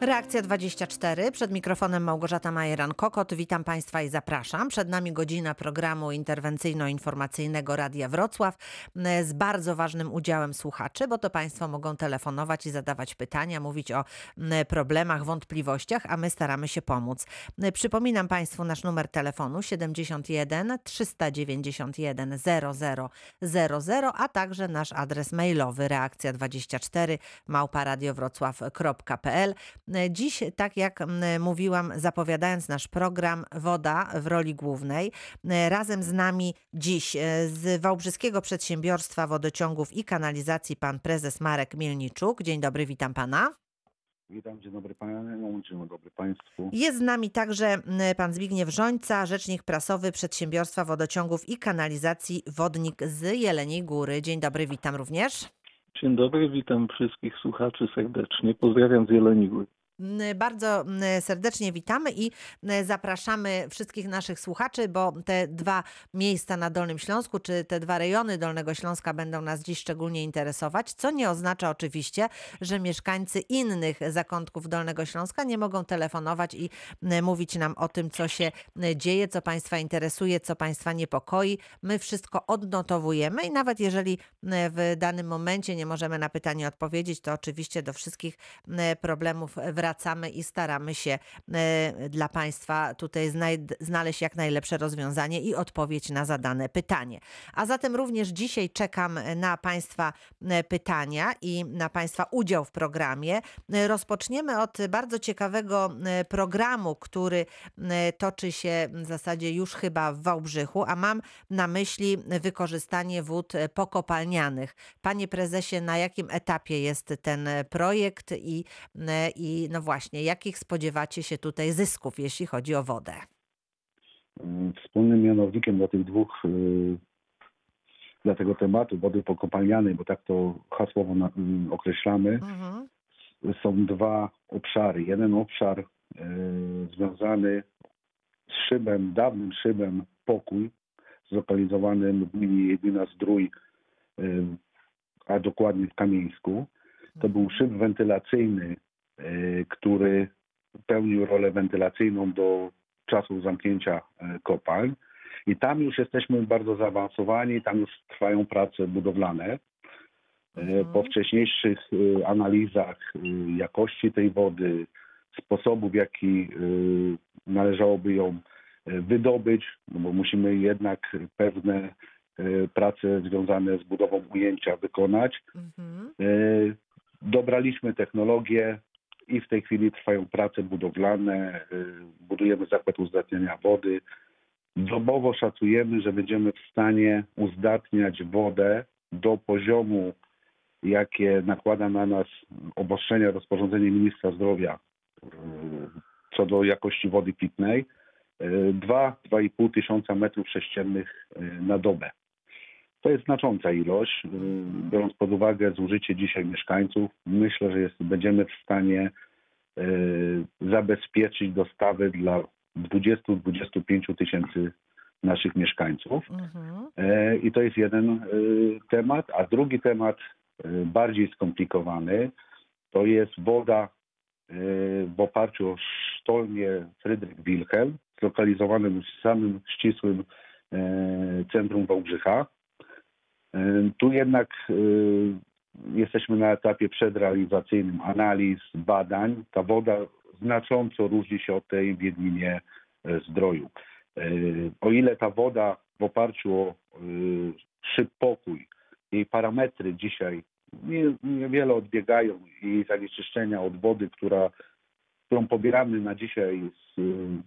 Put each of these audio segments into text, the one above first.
Reakcja 24. Przed mikrofonem Małgorzata Majeran-Kokot. Witam Państwa i zapraszam. Przed nami godzina programu interwencyjno-informacyjnego Radia Wrocław z bardzo ważnym udziałem słuchaczy, bo to Państwo mogą telefonować i zadawać pytania, mówić o problemach, wątpliwościach, a my staramy się pomóc. Przypominam Państwu nasz numer telefonu 71 391 0000, a także nasz adres mailowy reakcja24 małparadiowrocław.pl. Dziś, tak jak mówiłam, zapowiadając nasz program Woda w roli głównej, razem z nami dziś e, z Wałbrzyskiego Przedsiębiorstwa Wodociągów i Kanalizacji pan prezes Marek Mielniczuk. Dzień dobry, witam pana. Witam, dzień dobry panu, dzień dobry państwu. Jest z nami także pan Zbigniew Żońca, rzecznik prasowy Przedsiębiorstwa Wodociągów i Kanalizacji Wodnik z Jeleniej Góry. Dzień dobry, witam również. Dzień dobry, witam wszystkich słuchaczy serdecznie. Pozdrawiam z Jeleni Góry. Bardzo serdecznie witamy i zapraszamy wszystkich naszych słuchaczy, bo te dwa miejsca na Dolnym Śląsku, czy te dwa rejony Dolnego Śląska będą nas dziś szczególnie interesować, co nie oznacza oczywiście, że mieszkańcy innych zakątków Dolnego Śląska nie mogą telefonować i mówić nam o tym, co się dzieje, co Państwa interesuje, co Państwa niepokoi. My wszystko odnotowujemy i nawet jeżeli w danym momencie nie możemy na pytanie odpowiedzieć, to oczywiście do wszystkich problemów wracamy i staramy się e, dla Państwa tutaj znaleźć jak najlepsze rozwiązanie i odpowiedź na zadane pytanie. A zatem również dzisiaj czekam na Państwa e, pytania i na Państwa udział w programie. E, Rozpoczniemy od bardzo ciekawego programu, który toczy się w zasadzie już chyba w Wałbrzychu, a mam na myśli wykorzystanie wód pokopalnianych. Panie prezesie, na jakim etapie jest ten projekt i, i no właśnie, jakich spodziewacie się tutaj zysków, jeśli chodzi o wodę? Wspólnym mianownikiem dla tych dwóch, y, dla tego tematu wody pokopalnianej, bo tak to hasłowo mm, określamy, Mhm. są dwa obszary. Jeden obszar y, związany z szybem, dawnym szybem Pokój, zlokalizowanym w gminie Jedlina Zdrój, y, a dokładnie w Kamieńsku. To był szyb wentylacyjny, y, który pełnił rolę wentylacyjną do czasów zamknięcia y, kopalń. I tam już jesteśmy bardzo zaawansowani, tam już trwają prace budowlane. Y, Mhm. Po wcześniejszych analizach jakości tej wody, sposobu w jaki należałoby ją wydobyć, no bo musimy jednak pewne prace związane z budową ujęcia wykonać. Mhm. Dobraliśmy technologię i w tej chwili trwają prace budowlane. y, Budujemy zakład uzdatniania wody. Dobowo szacujemy, że będziemy w stanie uzdatniać wodę do poziomu, jakie nakłada na nas obostrzenia rozporządzenie ministra zdrowia y, co do jakości wody pitnej. 2-2,5 tysiąca metrów sześciennych y, na dobę. To jest znacząca ilość, y, biorąc pod uwagę zużycie dzisiaj mieszkańców. Myślę, że jest, będziemy w stanie y, zabezpieczyć dostawy dla 20-25 tysięcy naszych mieszkańców. Mhm. E, I to jest jeden y, temat. A drugi temat, y, bardziej skomplikowany, to jest woda y, w oparciu o sztolnię Frydryk Wilhelm, zlokalizowanym w samym ścisłym centrum Wałbrzycha. Tu jednak y, jesteśmy na etapie przedrealizacyjnym analiz, badań. Ta woda znacząco różni się od tej w Wiedlinie e, Zdroju. E, O ile ta woda w oparciu o y, szyb pokój, jej parametry dzisiaj nie- niewiele odbiegają i zanieczyszczenia od wody, która, którą pobieramy na dzisiaj z y,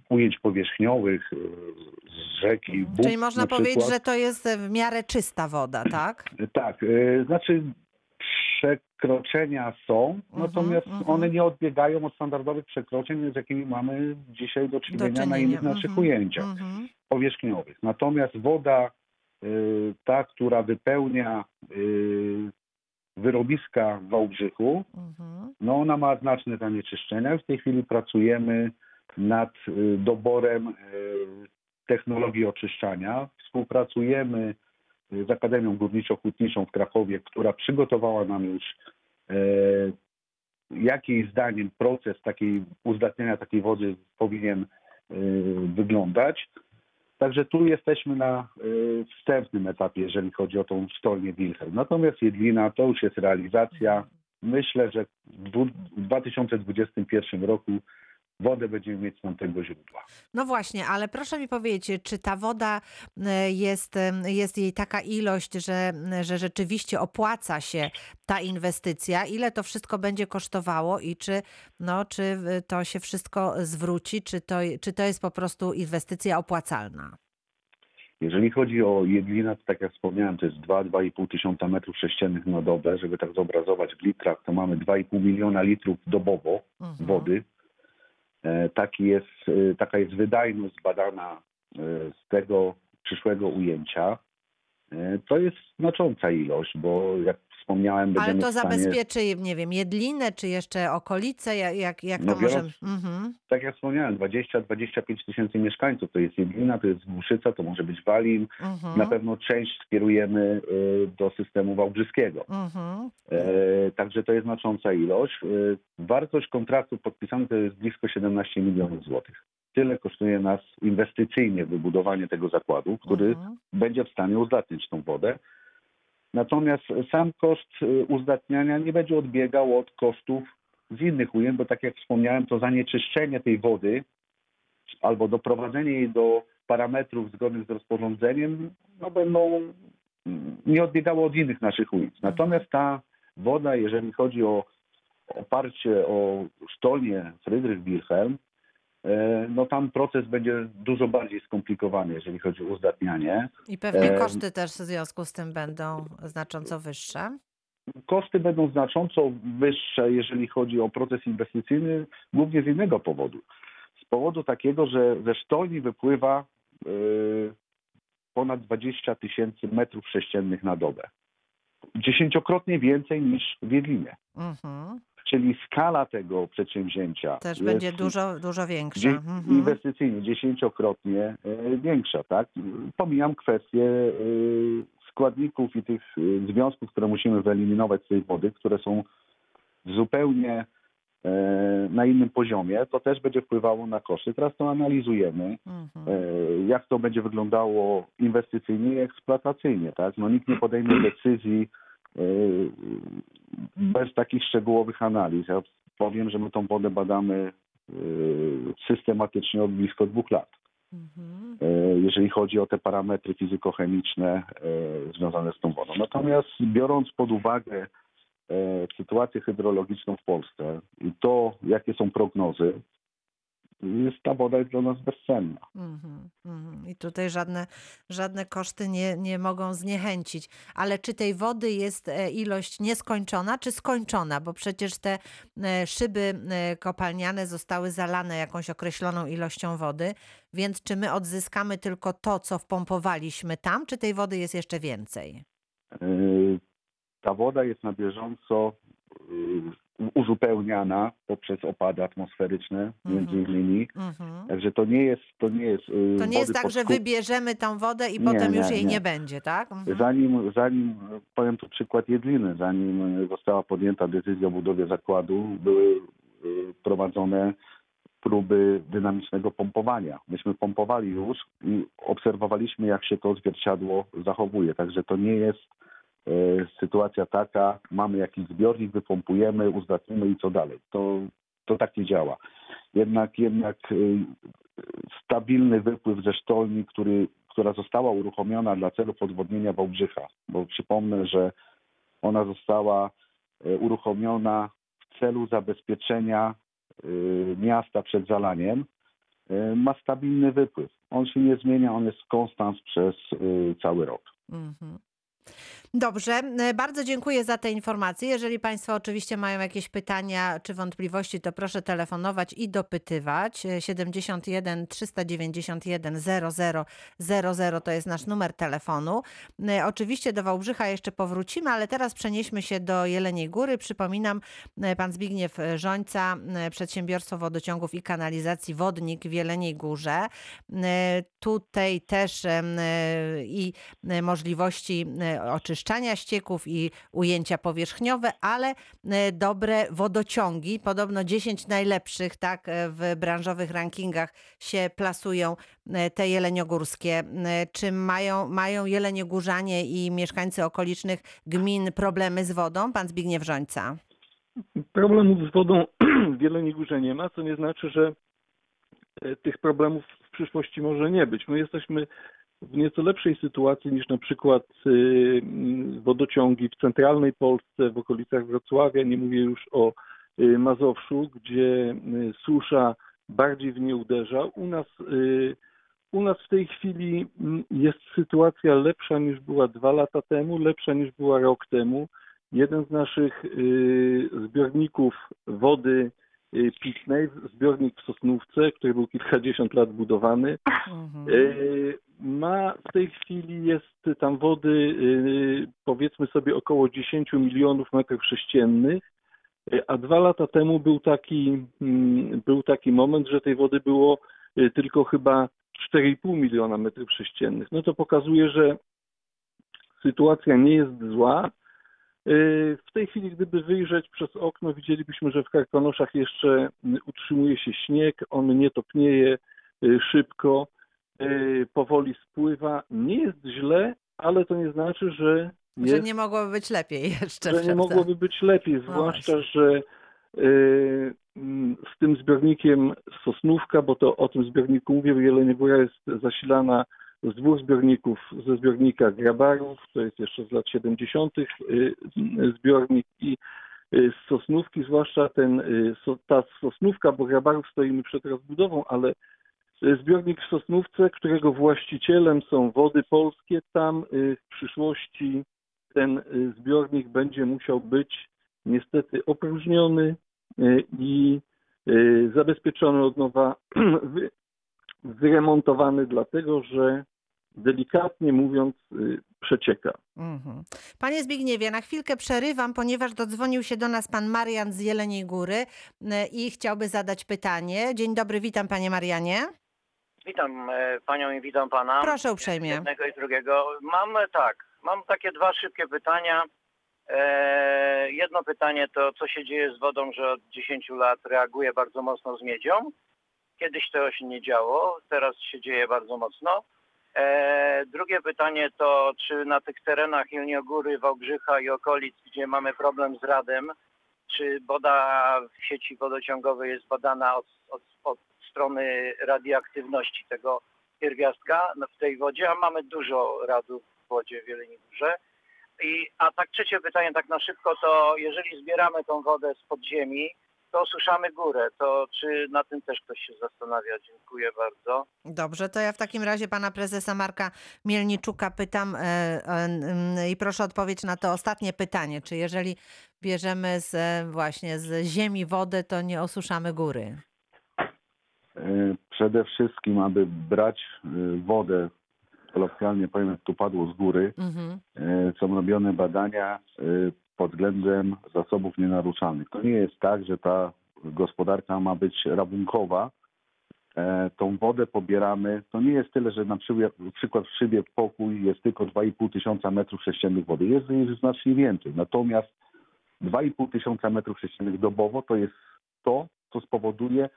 ujęć powierzchniowych, y, z rzeki. Bóg Czyli można na powiedzieć, że to jest w miarę czysta woda, tak? Tak, y, znaczy przekroczenia są, Mhm, natomiast mhm. one nie odbiegają od standardowych przekroczeń, z jakimi mamy dzisiaj do czynienia, Do na czynienia. innych naszych Mhm, ujęciach powierzchniowych. Natomiast woda, y, ta, która wypełnia y, wyrobiska w Wałbrzychu, Mhm. no ona ma znaczne zanieczyszczenia. W tej chwili pracujemy nad y, doborem y, technologii oczyszczania. Współpracujemy y, z Akademią Górniczo-Hutniczą w Krakowie, która przygotowała nam już jaki zdaniem proces takiej uzdatniania takiej wody powinien wyglądać. Także tu jesteśmy na y, wstępnym etapie, jeżeli chodzi o tą sztolnię Wilhelm. Natomiast Jedlina to już jest realizacja. Myślę, że w 2021 roku wodę będziemy mieć z tamtego źródła. No właśnie, ale proszę mi powiedzieć, czy ta woda e, jest, em, jest jej taka ilość, że, że rzeczywiście opłaca się ta inwestycja? Ile to wszystko będzie kosztowało i czy, no, czy y, to się wszystko zwróci, czy to, czy to jest po prostu inwestycja opłacalna? Jeżeli chodzi o Jedlinę, to tak jak wspomniałem, to jest 2-2,5 tysiąca metrów sześciennych na dobę. Żeby tak zobrazować w litrach, to mamy 2,5 miliona litrów dobowo Mhm. wody. E, Taki jest, e, taka jest wydajność zbadana e, z tego przyszłego ujęcia. To jest znacząca ilość, bo jak wspomniałem, Ale to stanie, zabezpieczy, nie wiem, Jedlinę, czy jeszcze okolice? Jak, jak, No to może... biorąc- Mhm. tak jak wspomniałem, 20-25 tysięcy mieszkańców. To jest Jedlina, to jest Głuszyca, to może być Walin. Mhm. Na pewno część skierujemy e, do systemu wałbrzyskiego. Mhm. E, Także to jest znacząca ilość. E, Wartość kontraktu podpisanego to jest blisko 17 milionów złotych. Tyle kosztuje nas inwestycyjnie wybudowanie tego zakładu, który Mhm. będzie w stanie uzdatnić tą wodę. Natomiast sam koszt e, uzdatniania nie będzie odbiegał od kosztów z innych ujęć, bo tak jak wspomniałem, to zanieczyszczenie tej wody albo doprowadzenie jej do parametrów zgodnych z rozporządzeniem no będą mm, nie odbiegało od innych naszych ujęć. Natomiast ta woda, jeżeli chodzi o oparcie o sztolnię Friedrich Wilhelm, no tam proces będzie dużo bardziej skomplikowany, jeżeli chodzi o uzdatnianie. I pewnie Em. koszty też w związku z tym będą znacząco wyższe. Koszty będą znacząco wyższe, jeżeli chodzi o proces inwestycyjny, głównie z innego powodu. Z powodu takiego, że ze sztolni wypływa e, ponad 20 tysięcy metrów sześciennych na dobę. Dziesięciokrotnie więcej niż w Jedlinie. Mhm. Czyli skala tego przedsięwzięcia Też jest będzie dużo, dużo większa. Mhm. inwestycyjnie dziesięciokrotnie e, większa. Tak? Pomijam kwestie e, składników i tych e, związków, które musimy wyeliminować z tej wody, które są zupełnie na innym poziomie. To też będzie wpływało na koszty. Teraz to analizujemy, Mhm. jak to będzie wyglądało inwestycyjnie i eksploatacyjnie. Tak? No, nikt nie podejmie decyzji bez takich szczegółowych analiz. Ja powiem, że my tą wodę badamy e, systematycznie od blisko dwóch lat. Mhm. E, jeżeli chodzi o te parametry fizykochemiczne e, związane z tą wodą. Natomiast biorąc pod uwagę e, sytuację hydrologiczną w Polsce i to, jakie są prognozy, jest ta woda jest dla nas bezcenna. Mhm, mhm. I tutaj żadne, żadne koszty nie, nie mogą zniechęcić. Ale czy tej wody jest e, ilość nieskończona, czy skończona? Bo przecież te e, szyby e, kopalniane zostały zalane jakąś określoną ilością wody, więc czy my odzyskamy tylko to, co wpompowaliśmy tam, czy tej wody jest jeszcze więcej? Ta woda jest na bieżąco e, uzupełniana poprzez opady atmosferyczne między Mhm. innymi. Mhm. Także to nie jest to nie jest e, To nie jest tak, że wybierzemy tą wodę i Nie, potem już nie, jej nie. nie będzie, tak? Mhm. Zanim, zanim, powiem tu przykład Jedliny, zanim została podjęta decyzja o budowie zakładu, były y, prowadzone próby dynamicznego pompowania. Myśmy pompowali już i obserwowaliśmy, jak się to zwierciadło zachowuje. Także to nie jest y, sytuacja taka, mamy jakiś zbiornik, wypompujemy, uzdatnimy i co dalej. To, to tak nie działa. Jednak, jednak y, stabilny wypływ ze sztolni, który, która została uruchomiona dla celów odwodnienia Wałbrzycha, bo przypomnę, że ona została e, uruchomiona w celu zabezpieczenia e, miasta przed zalaniem, e, ma stabilny wypływ. On się nie zmienia, on jest konstans przez e, cały rok. Mhm. Dobrze, e, bardzo dziękuję za te informacje. Jeżeli Państwo oczywiście mają jakieś pytania czy wątpliwości, to proszę telefonować i dopytywać. E, 71 391 00 00 to jest nasz numer telefonu. E, Oczywiście do Wałbrzycha jeszcze powrócimy, ale teraz przenieśmy się do Jeleniej Góry. Przypominam, e, pan Zbigniew Żońca, przedsiębiorstwo wodociągów i kanalizacji Wodnik w Jeleniej Górze. Tutaj też i możliwości oczyszczenia oczyszczania ścieków i ujęcia powierzchniowe, ale e, dobre wodociągi. Podobno 10 najlepszych tak e, w branżowych rankingach się plasują e, te jeleniogórskie. Czy mają, mają jeleniogórzanie i mieszkańcy okolicznych gmin problemy z wodą? Pan Zbigniew Rzońca. Problemów z wodą w Jeleniej Górze nie ma, co nie znaczy, że tych problemów w przyszłości może nie być. My jesteśmy w nieco lepszej sytuacji niż na przykład y, mm, wodociągi w centralnej Polsce, w okolicach Wrocławia, nie mówię już o y, Mazowszu, gdzie y, susza bardziej w nie uderza. U nas, u nas w tej chwili mm, jest sytuacja lepsza niż była dwa lata temu, lepsza niż była rok temu. Jeden z naszych zbiorników wody pitnej, zbiornik w Sosnówce, który był kilkadziesiąt lat budowany, Mhm. y, ma w tej chwili jest tam wody y, powiedzmy sobie około 10 milionów metrów sześciennych, a dwa lata temu był taki, mm, był taki moment, że tej wody było tylko chyba 4,5 miliona metrów sześciennych. No to pokazuje, że sytuacja nie jest zła. Y, W tej chwili, gdyby wyjrzeć przez okno, widzielibyśmy, że w Karkonoszach jeszcze y, utrzymuje się śnieg, on nie topnieje y, szybko, powoli spływa. Nie jest źle, ale to nie znaczy, że, Że jest, nie mogłoby być lepiej jeszcze. że nie mogłoby być lepiej, zwłaszcza, że mm, z tym zbiornikiem Sosnówka, bo to o tym zbiorniku mówię, Jelenie Góra jest zasilana z dwóch zbiorników, ze zbiornika Grabarów, to jest jeszcze z lat 70. y, zbiornik i y, z Sosnówki, zwłaszcza ten, y, ta Sosnówka, bo Grabarów stoimy przed rozbudową, ale y, zbiornik w Sosnówce, którego właścicielem są Wody Polskie, tam y, w przyszłości ten y, zbiornik będzie musiał być niestety opróżniony y, i y, zabezpieczony od nowa, wy- wyremontowany, dlatego że delikatnie mówiąc y, przecieka. Mhm. Panie Zbigniewie, na chwilkę przerywam, ponieważ dodzwonił się do nas pan Marian z Jeleniej Góry e, i chciałby zadać pytanie. Dzień dobry, witam panie Marianie. Witam e, panią i witam pana. Proszę uprzejmie. Jednego i drugiego. Mam e, tak, mam takie dwa szybkie pytania. E, jedno pytanie to, co się dzieje z wodą, że od 10 lat reaguje bardzo mocno z miedzią. Kiedyś to się nie działo, teraz się dzieje bardzo mocno. E, drugie pytanie to, czy na tych terenach Jelniogóry, Wałbrzycha i okolic, gdzie mamy problem z radem, czy woda w sieci wodociągowej jest badana od, od, od strony radioaktywności tego pierwiastka no, w tej wodzie, a mamy dużo radów w wodzie w Jeleniej Górze. I, a tak trzecie pytanie, tak na szybko, to jeżeli zbieramy tą wodę z podziemi, to osuszamy górę. To czy na tym też ktoś się zastanawia? Dziękuję bardzo. Dobrze, to ja w takim razie pana prezesa Marka Mielniczuka pytam e, e, mm, i proszę odpowiedź na to ostatnie pytanie. Czy jeżeli bierzemy z, e, właśnie z ziemi wodę, to nie osuszamy góry? Przede wszystkim, aby brać wodę, kolokwialnie powiem, jak tu padło z góry, Mhm. e, są robione badania e, pod względem zasobów nienaruszalnych. To nie jest tak, że ta gospodarka ma być rabunkowa. E, Tą wodę pobieramy. To nie jest tyle, że na przykład, w szybie pokój jest tylko 2,5 tysiąca metrów sześciennych wody. Jest jest znacznie więcej. Natomiast 2,5 tysiąca metrów sześciennych dobowo to jest to, co spowoduje,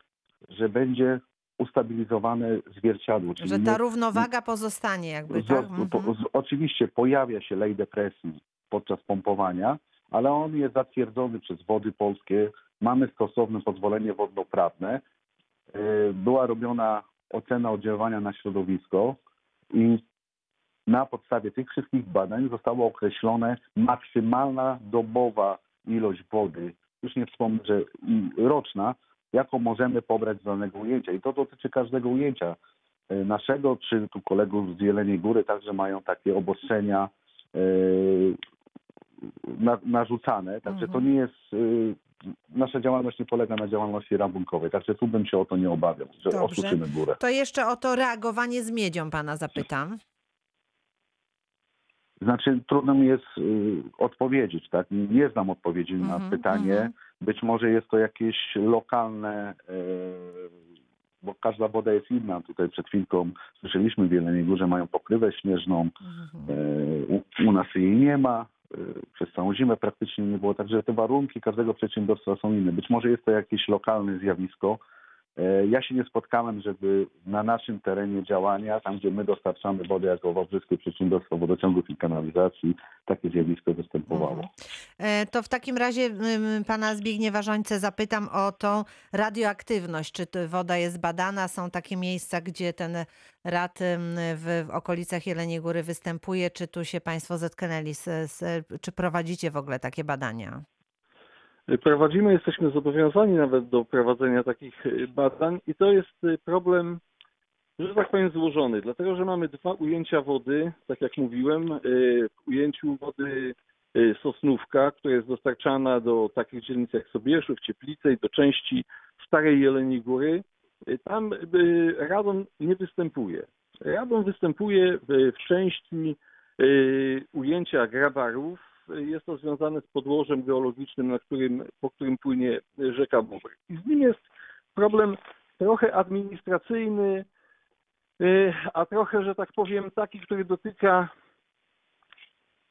że będzie ustabilizowane zwierciadło. Czyli Że nie- ta równowaga pozostanie jakby, z, tak? po, Mhm. z, oczywiście pojawia się lej depresji podczas pompowania, ale on jest zatwierdzony przez wody polskie. Mamy stosowne pozwolenie wodnoprawne. Yy, Była robiona ocena oddziaływania na środowisko i na podstawie tych wszystkich badań zostało określone maksymalna dobowa ilość wody, już nie wspomnę, że roczna, jaką możemy pobrać z danego ujęcia. I to dotyczy każdego ujęcia e, naszego, czy tu kolegów z Jeleniej Góry także mają takie obostrzenia e, na, narzucane. Także to Mhm. nie jest, e, nasza działalność nie polega na działalności rabunkowej. Także tu bym się o to nie obawiał, że Dobrze. osuszymy górę. To jeszcze o to reagowanie z miedzią pana zapytam. Znaczy trudno mi jest y, odpowiedzieć, tak? Nie znam odpowiedzi Mhm, na pytanie. mhm. Być może jest to jakieś lokalne y, bo każda woda jest inna. Tutaj przed chwilką słyszeliśmy w Jeleniej Górze mają pokrywę śnieżną, Mhm. e, u, u nas jej nie ma. e, Przez całą zimę praktycznie nie było, także te warunki każdego przedsiębiorstwa są inne. Być może jest to jakieś lokalne zjawisko. E, Ja się nie spotkałem, żeby na naszym terenie działania, tam gdzie my dostarczamy wodę jako Wałbrzyskie Przedsiębiorstwo Wodociągów i Kanalizacji, takie zjawisko występowało. Mhm. E, To w takim razie pana Zbigniewa Żońce zapytam o tą radioaktywność. Czy woda jest badana? Są takie miejsca, gdzie ten rad w okolicach Jeleniej Góry występuje? Czy tu się państwo zetknęli? Z, z, czy prowadzicie w ogóle takie badania? Prowadzimy, jesteśmy zobowiązani nawet do prowadzenia takich y, badań i to jest y, problem, że tak powiem, złożony, dlatego że mamy dwa ujęcia wody, tak jak mówiłem, y, w ujęciu wody Sosnówka, która jest dostarczana do takich dzielnic jak Sobieszów, Cieplice i do części Starej Jeleniej Góry, tam radon nie występuje. Radon występuje w, części ujęcia grabarów, jest to związane z podłożem geologicznym, na którym, po którym płynie rzeka Bóbr. I z nim jest problem trochę administracyjny, y, a trochę, że tak powiem, taki, który dotyka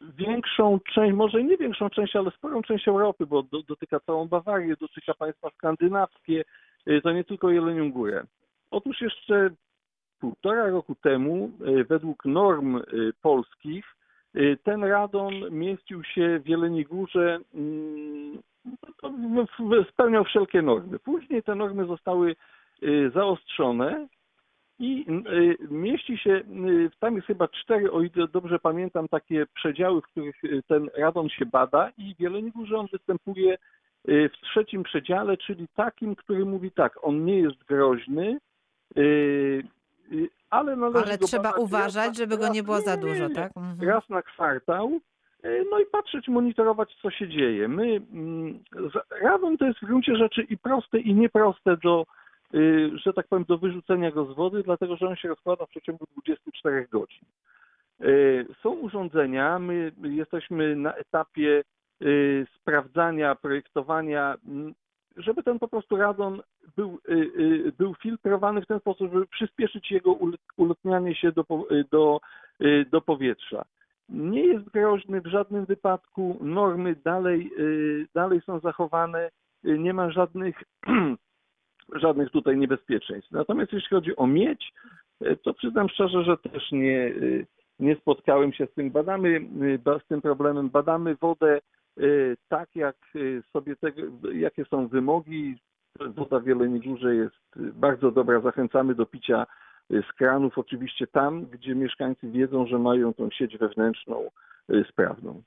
większą część, może nie większą część, ale sporą część Europy, bo do, dotyka całą Bawarię, dotyka państwa skandynawskie, y, to nie tylko Jelenią Górę. Otóż jeszcze półtora roku temu, y, według norm polskich, Ten radon mieścił się w Jeleniej Górze, mm, spełniał wszelkie normy. Później te normy zostały y, zaostrzone i y, mieści się, y, tam jest chyba cztery, o ile dobrze pamiętam, takie przedziały, w których y, ten radon się bada i w Jeleniej Górze on występuje y, w trzecim przedziale, czyli takim, który mówi tak, on nie jest groźny, y, y, ale należy Ale trzeba uważać, raz na- żeby go nie było za dużo, tak? Mhm. raz na kwartał, e, no i patrzeć, monitorować, co się dzieje. My, mm, radon to jest w gruncie rzeczy i proste, i nieproste do, y, że tak powiem, do wyrzucenia go z wody, dlatego że on się rozkłada w przeciągu 24 godzin. E, Są urządzenia, my jesteśmy na etapie y, sprawdzania, projektowania, żeby ten po prostu radon był, y, y, był filtrowany w ten sposób, żeby przyspieszyć jego ul- ulotnianie się do, y, do, do powietrza. Nie jest groźny w żadnym wypadku, normy dalej, dalej są zachowane, nie ma żadnych, żadnych tutaj niebezpieczeństw. Natomiast jeśli chodzi o miedź, to przyznam szczerze, że też nie, nie spotkałem się z tym. Badamy ba- z tym problemem, badamy wodę tak, jak y, sobie tego, jakie są wymogi. Woda w Jeleniej Górze jest y, bardzo dobra. Zachęcamy do picia y, z kranów, oczywiście tam, gdzie mieszkańcy wiedzą, że mają tą sieć wewnętrzną y, sprawną.